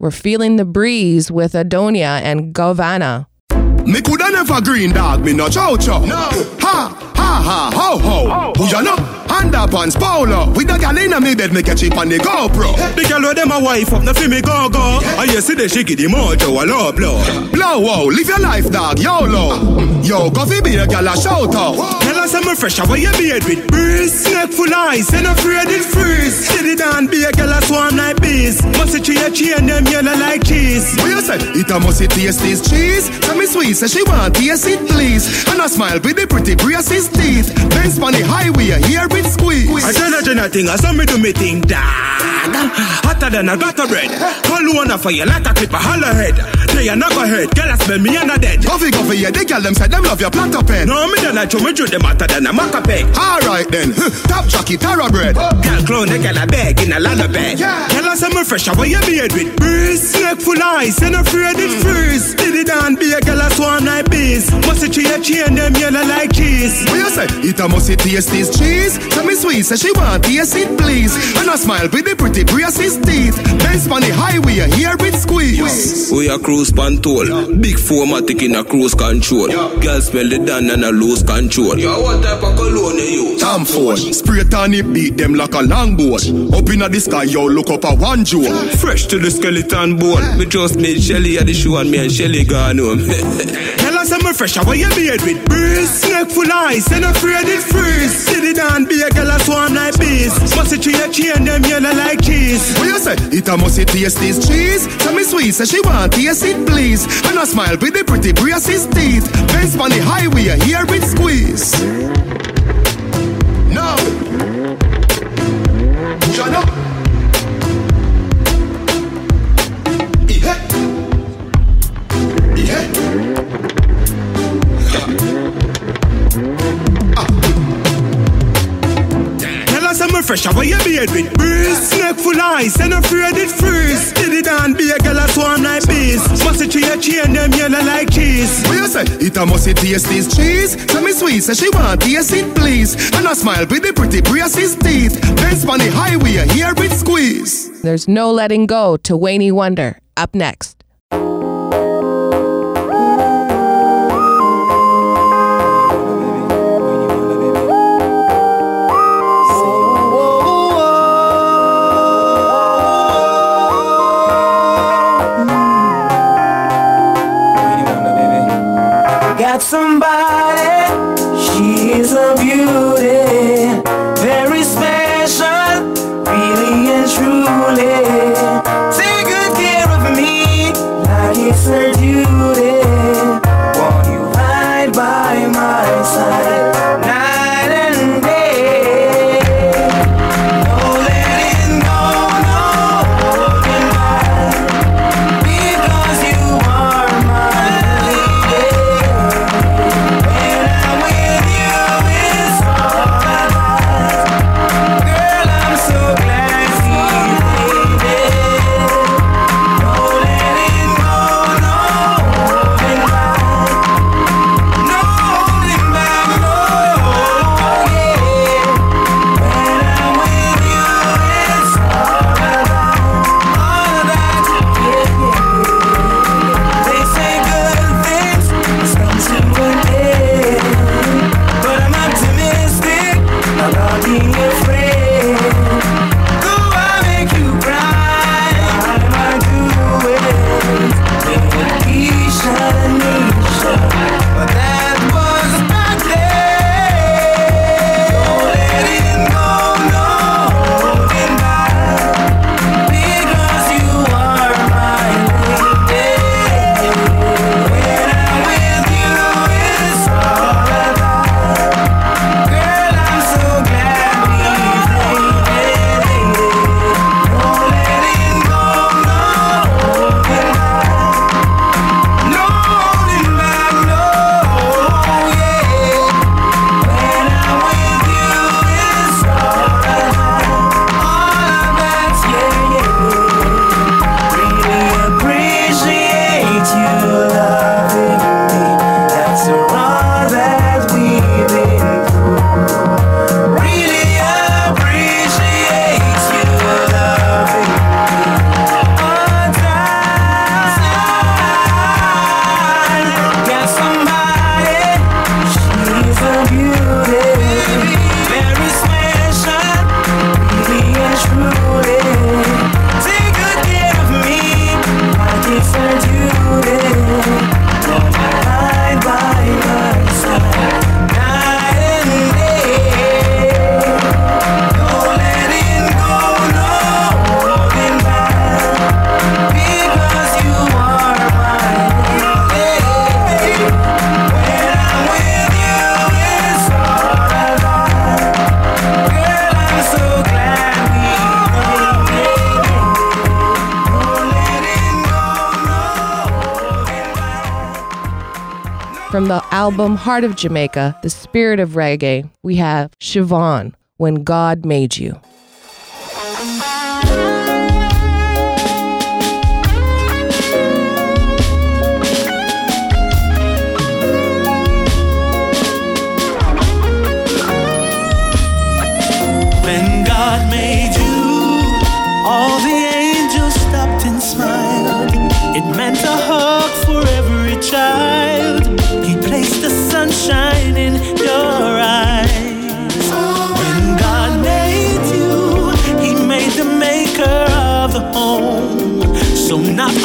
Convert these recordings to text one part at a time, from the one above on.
We're feeling the breeze with Adonia and Govana. Me coulda never green dog, me no chow chow. No. Ha, ha, ha, ho, ya know? Underpants polo. With the gal inna me bed, me catch it on the GoPro. The girl with them a wife up, no fi me go go. And you see the give the mojo a low blow. Blow, wow, live your life, dog, YOLO. Yo, go fi be a gal a shout out. Tell us I'm fresh, how you beard with breeze. Snake full ice, ain't afraid it freeze. Steady down, be a gal a swarm like bees. Must see tree a chain, them yellow like cheese. What you say? It a must it taste this cheese. Tell me sweet, say she want taste it please. And I smile with the pretty braces teeth. Benz on the highway, here it squeeze. I tell her Jenna thing, I saw me do me thing, dog. Hotter than a gutter bread. Call one for you like a clip a holler head. They are not go head, girl I smell me and a dead. Coffee, coffee, yeah, they gal them say them love your platter pen. No, me done I chew me drew them hotter than a maca peg. Alright then, top jockey, tara bread. Girl clone, they gal a bag in a lullaby. Yeah. Girl I say me fresh, how you beard with breeze. Snake full ice, ain't afraid it mm. freeze. Did it down, be a girl a swarm like bees. Must see tree a chain, them yellow like cheese. What you say? It a must it taste this cheese. Tell me sweet, say she want taste it please. And I smile with the pretty braces teeth. Benz on the highway, here it squeeze. We a cruise control. Big formatic in a cruise control. Girl smell the down and a lose control. Yo, what type of cologne you use? Tom Ford, spray tan it beat them like a longboard. Up inna the sky, yo, look up a one jewel. Fresh to the skeleton bone. Me just need Shelly at the show and me and Shelly gone home. Tell us I'm fresh, how you beard with breeze. Snake full ice, ain't afraid it freeze. City it down, be a girl a swarm like bees. Must see tree a chain, them yellow like cheese. What you say? It a must it taste this cheese. Tell me sweet, say she want taste it please. And I smile with the pretty braces teeth. Benz on the highway, here it squeeze. How you beard with breeze. Snake full ice, ain't afraid it freeze. Did it down, be a girl a swarm like bees. Must see tree a chain, them yellow like cheese. What you say? It a must it taste this cheese. Tell me sweet, say she want taste it please. And I smile with the pretty braces teeth. Benz on the highway, here it squeeze. There's no letting go to Wayne Wonder. Up next. Got somebody, she's a beauty, From the album Heart of Jamaica, The Spirit of Reggae, we have Siobhan, When God Made You. so not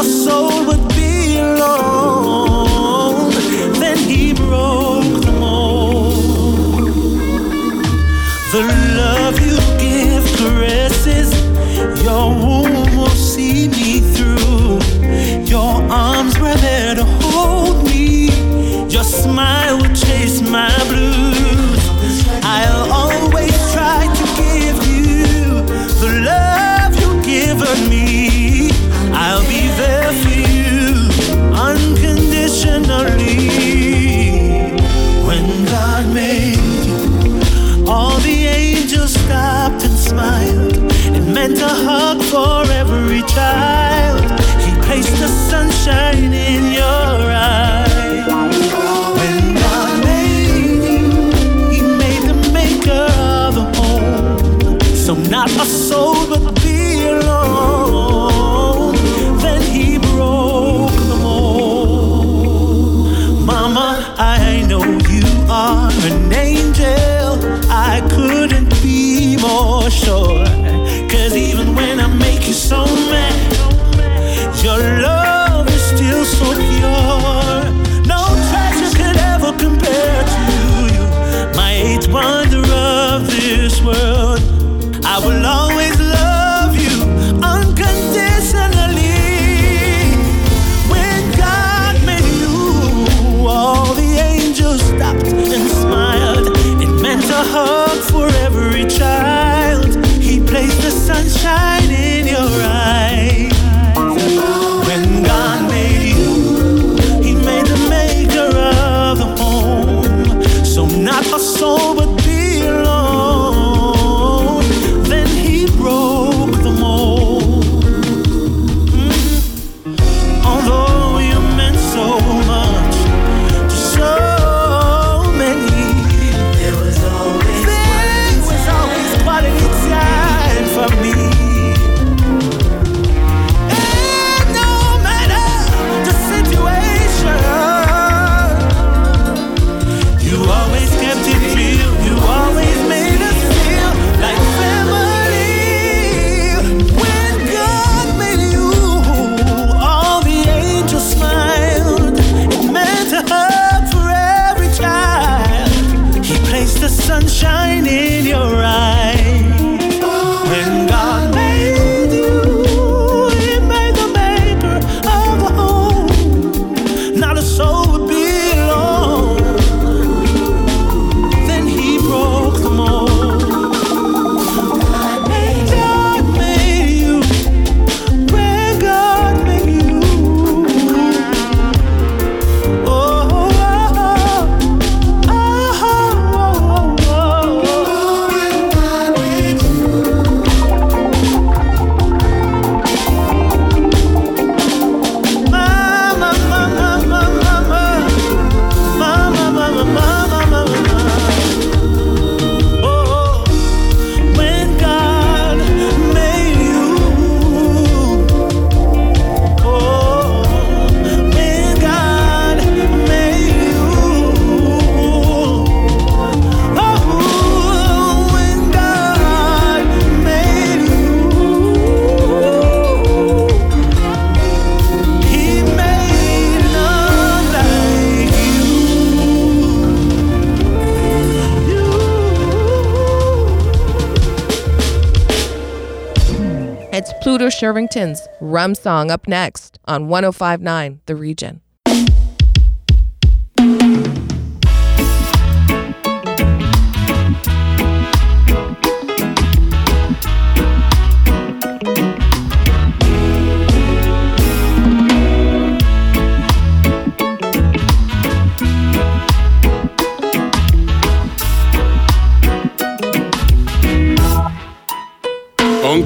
Shervington's Rum Song up next on 1059 The Region.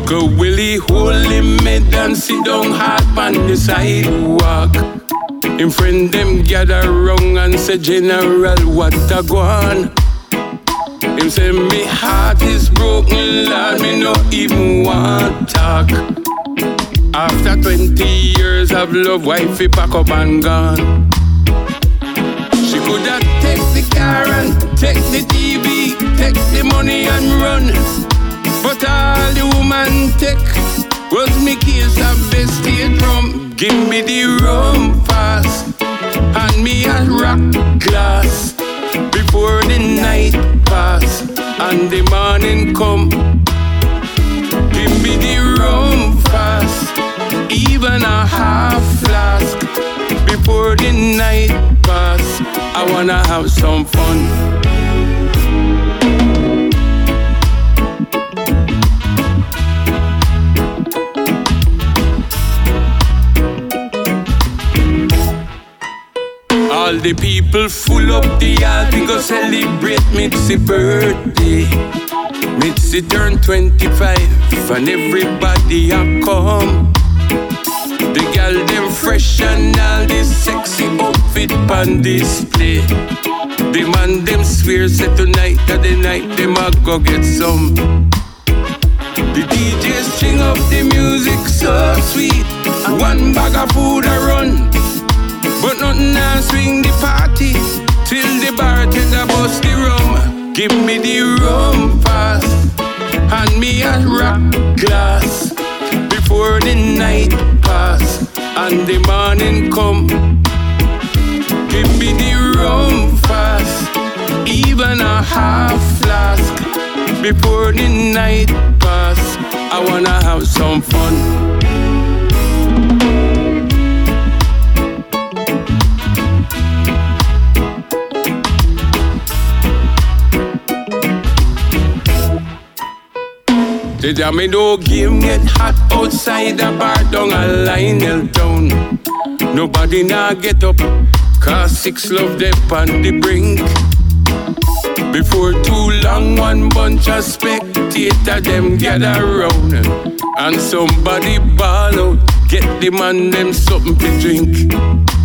Billy hold him head and sit down hard on the sidewalk. Him friend them gather round and say, General, what a go on? Him say, me heart is broken, Lord, me no even want talk. After 20 years of love, wifey pack up and gone. She coulda take the car and take the TV, take the money and run. But all the woman take was me case of bestie drum. Give me the rum fast and me a rock glass before the night pass and the morning come. Give me the rum fast, even a half flask before the night pass. I wanna have some fun. All the people full up the yard, we go celebrate Mitzi birthday. Mitzi turned 25 and everybody a come. The gal them fresh and all this sexy outfit on display. The man them swear say tonight that the night them a go get some. The DJ string up the music so sweet. One bag of food a run. But nothing now swing the party till the bartender bust the rum. Give me the rum fast, and me a rock glass before the night pass and the morning come. Give me the rum fast, even a half flask before the night pass. I wanna have some fun. The jam no game get hot outside the bar down a Lionel town. Nobody now get up, cause six love them on the brink. Before too long, one bunch of spectators them gather round and somebody ball out, get the man them something to drink.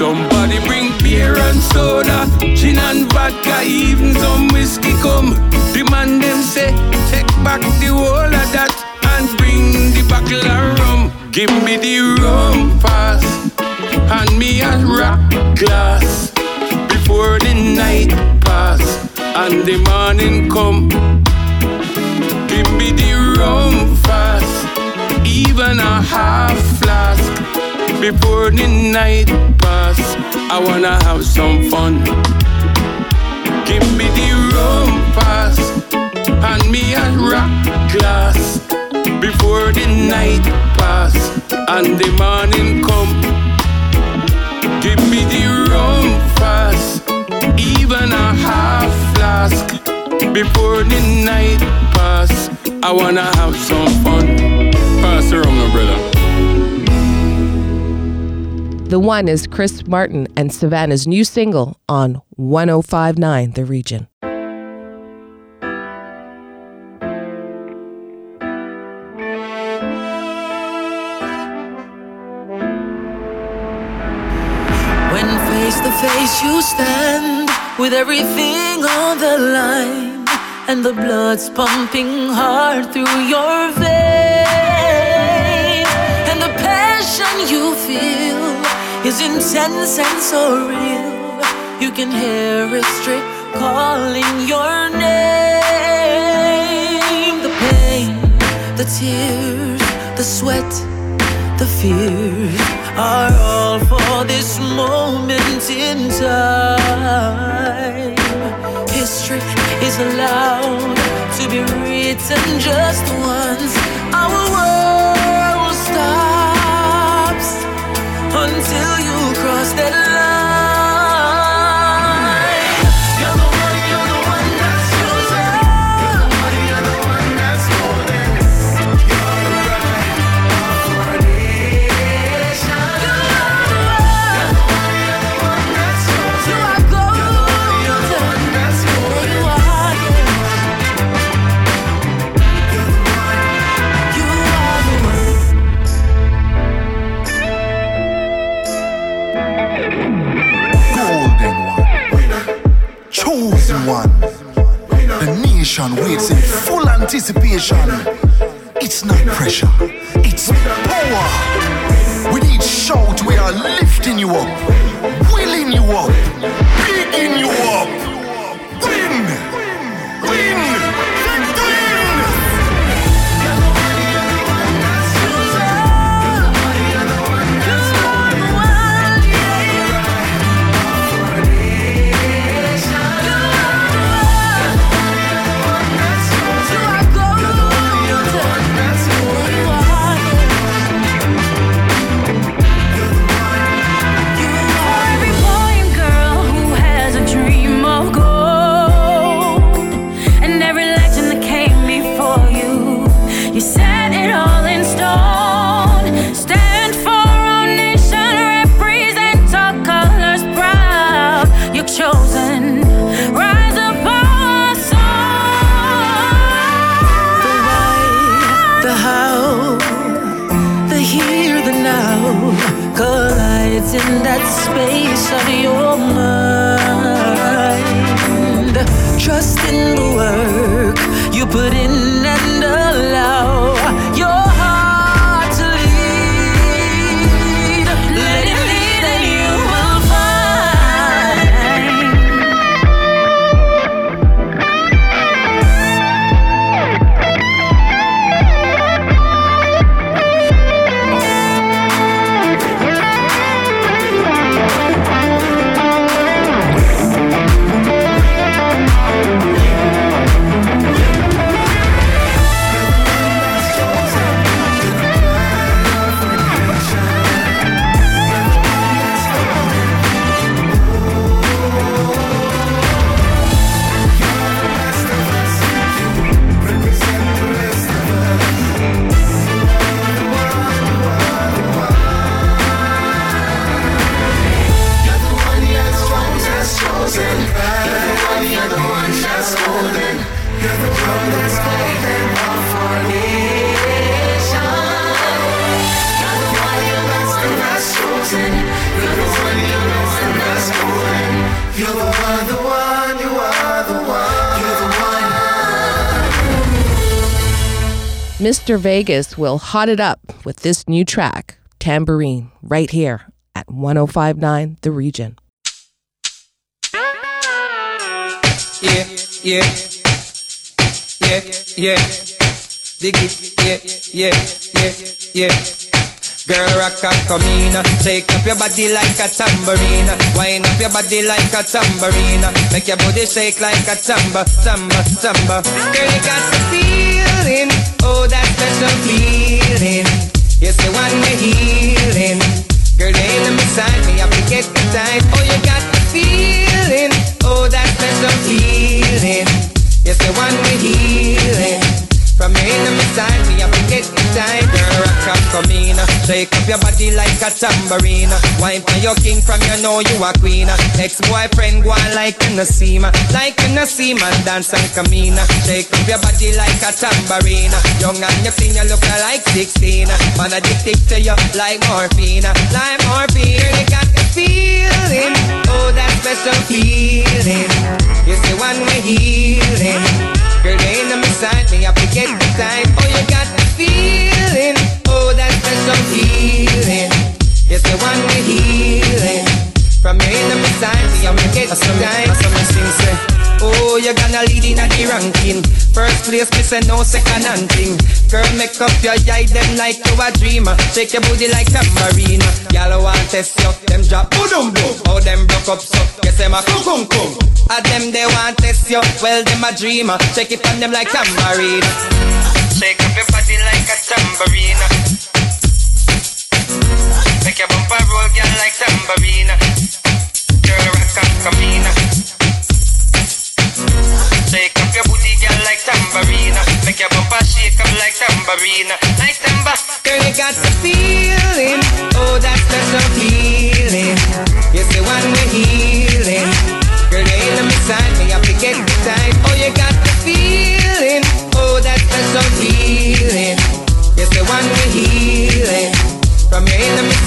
Somebody bring beer and soda, gin and vodka, even some whiskey come. The man them say, take back the whole of that and bring the bottle of rum. Give me the rum fast, and me a rock glass before the night pass and the morning come. Give me the rum fast, even a half flask before the night pass. I wanna have some fun. Give me the rum fast and me a rock glass before the night pass and the morning come. Give me the rum fast, even a half flask before the night pass. I wanna have some fun. Pass rum, no brother. The one is Chris Martin and Savannah's new single on 1059 The Region. When face to face you stand with everything on the line and the blood's pumping hard through your veins is intense and so real you can hear straight calling your name the pain the tears the sweat the fears are all for this moment in time. History is allowed to be written just once. Our world stops until you cross that The nation waits in full anticipation. It's not pressure, it's power. With each shout, we are lifting you up, willing you up, picking you up. In that space of your mind. Trust in the work you put in and Mr. Vegas will hot it up with this new track, Tambourine, right here at 1059 The Region. Yeah, yeah, yeah, yeah. Dig it, yeah, yeah, yeah, yeah. Girl, rock and come in. Take up your body like a tambourine. Wind up your body like a tambourine. Make your body shake like a tamba, tamba, tamba. Girl, you got the feeling. Oh, that special feeling. Yes, the one me healing. Girl, you ain't beside me. I forget the time. Oh, you got the feeling. Oh, that special feeling. Yes, the one me healing. From in my side, me I forget the time Girl, rock up, come in Shake up your body like a tambourine Wine for your king from you know you a queen Ex-boyfriend go on like a Nassim Like a Nassim and dance and come in Shake up your body like a tambourine Young and you clean, you look like 16 Man addicted to you like morphine Like morphine Girl, you got the feeling. Oh, that special feeling. It's the one we're healing me the time. Oh, you got the feeling. Oh, that special feeling. It's the one we're healing. From you in on my side, me I forget the time. What me sing say. Oh, you're gonna lead in at the ranking. First place, me say no second and thing. Girl, make up your eye, them like you a dreamer. Shake your booty like tambourine. Y'all want test you, them drop boom boom. Oh, them broke up so, guess them a kum kum kum. A them they want test you, well them a dreamer. Shake it on them like tambourine. Shake up your body like a tambourine. Make your bumper roll, girl, like tambourine. Girl, rock and come like tambourine. Like tamba. Girl, you got the feeling. Oh, that special feeling. Yes, the one we're healing. Girl, you ain't on my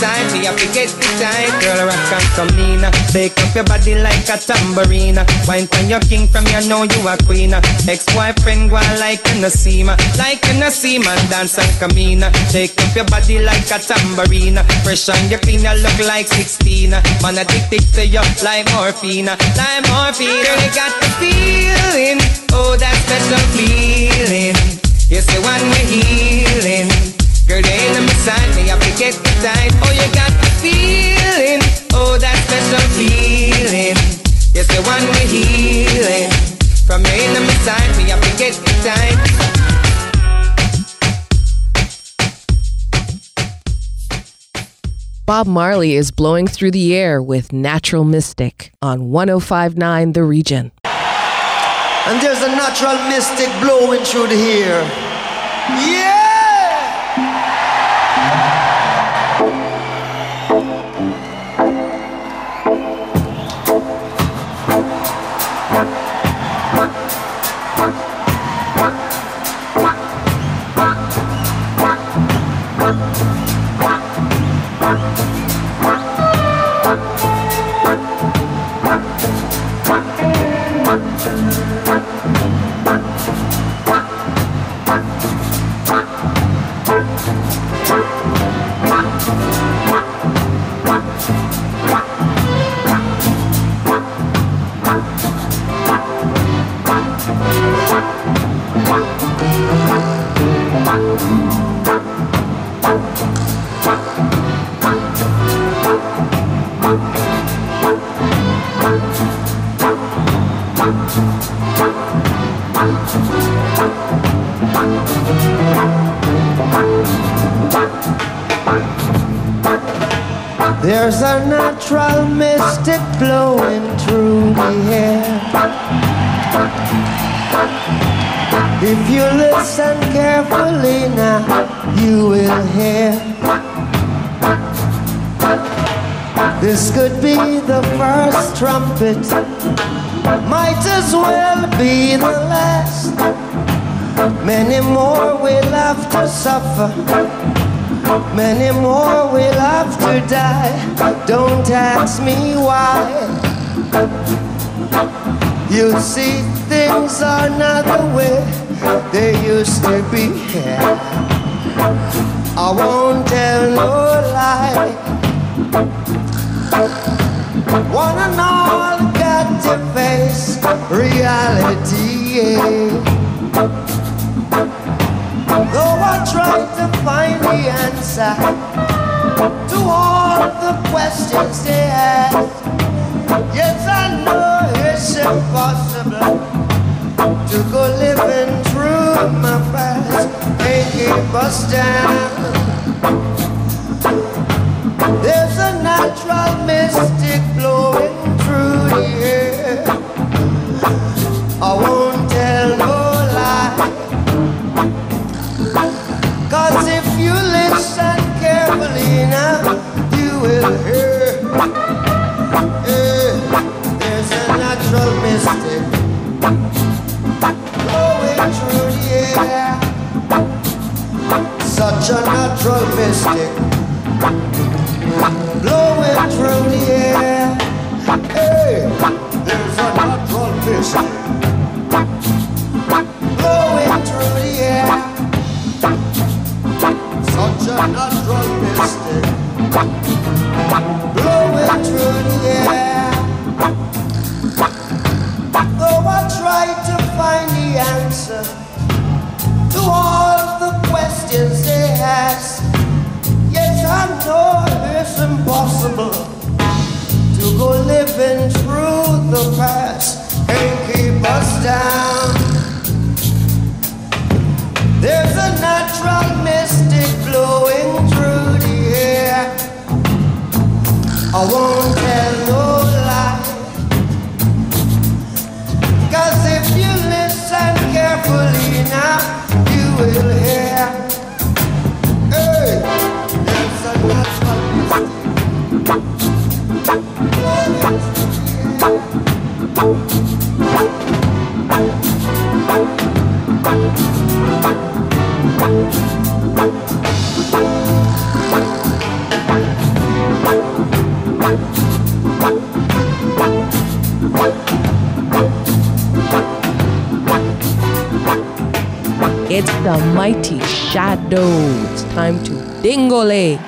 side, me have to get the time. Girl, rock and come in. Shake up your body like a tambourine. Wine when your king from you know you a queen. Ex-boyfriend go like you no see Like you no see dance and come in. Shake up your body like a tambourine. Fresh on your clean, you look like 16. Man, addicted to you like morphine. Like morphine. Girl, you got the feeling. Oh, that special feeling. Yes, the one we're healing. Girl, they ain't on my side, me have to get the time. Oh, you got the feeling. Oh, that special feeling. Yes, the one we're healing. From you in on my side, me have to get the time. Bob Marley is blowing through the air with Natural Mystic on 1059 The Region. And there's a natural mystic blowing through the air. Yeah! There's mystic blowing through the air. If you listen carefully now, you will hear. This could be the first trumpet, might as well be the last. Many more will have to suffer Many more will have to die. Don't ask me why. You see, things are not the way they used to be. I won't tell no lie. One and all got to face reality. Yeah. Though I tried to find the answer to all the questions they ask, yes, I know it's impossible to go living through my past and keep us down. There's a natural mystic blowing through the air. rolê.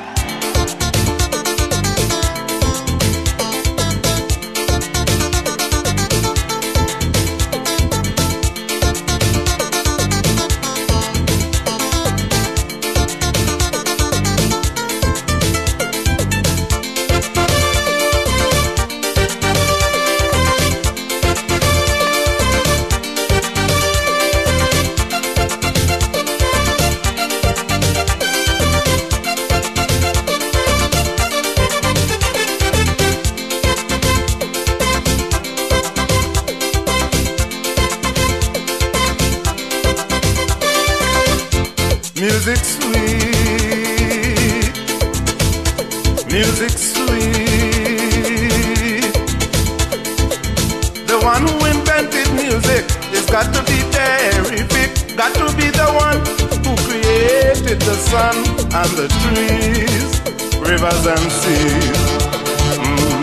Sun and the trees, rivers and seas. Mm.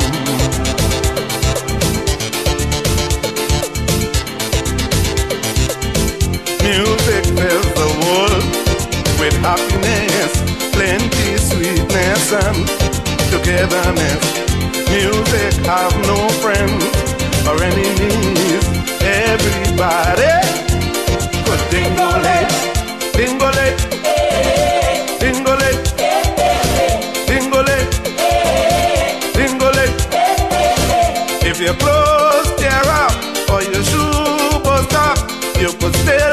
Music fills the world with happiness, plenty sweetness and togetherness. Music have no friends or enemies. Everybody could dingle it, dingle it, If your clothes tear up or your you could still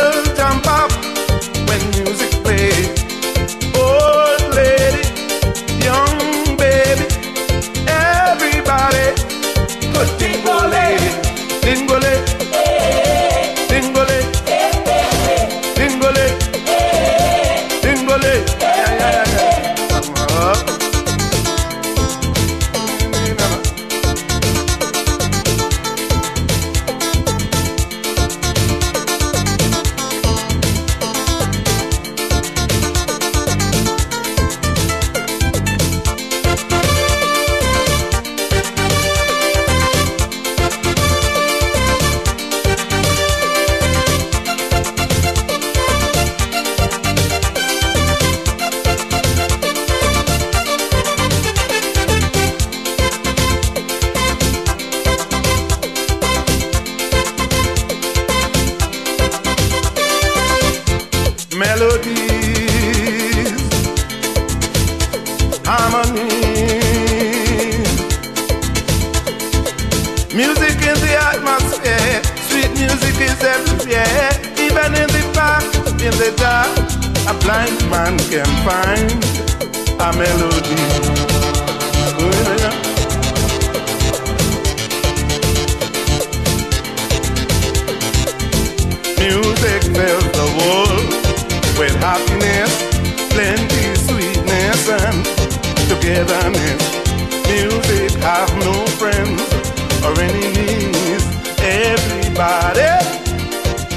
music in the atmosphere, sweet music is everywhere, even in the in the dark, a blind man can find a melody. Music fills the world with happiness, plenty sweetness and togetherness. Music have no friends or any knees. Everybody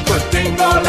putting things on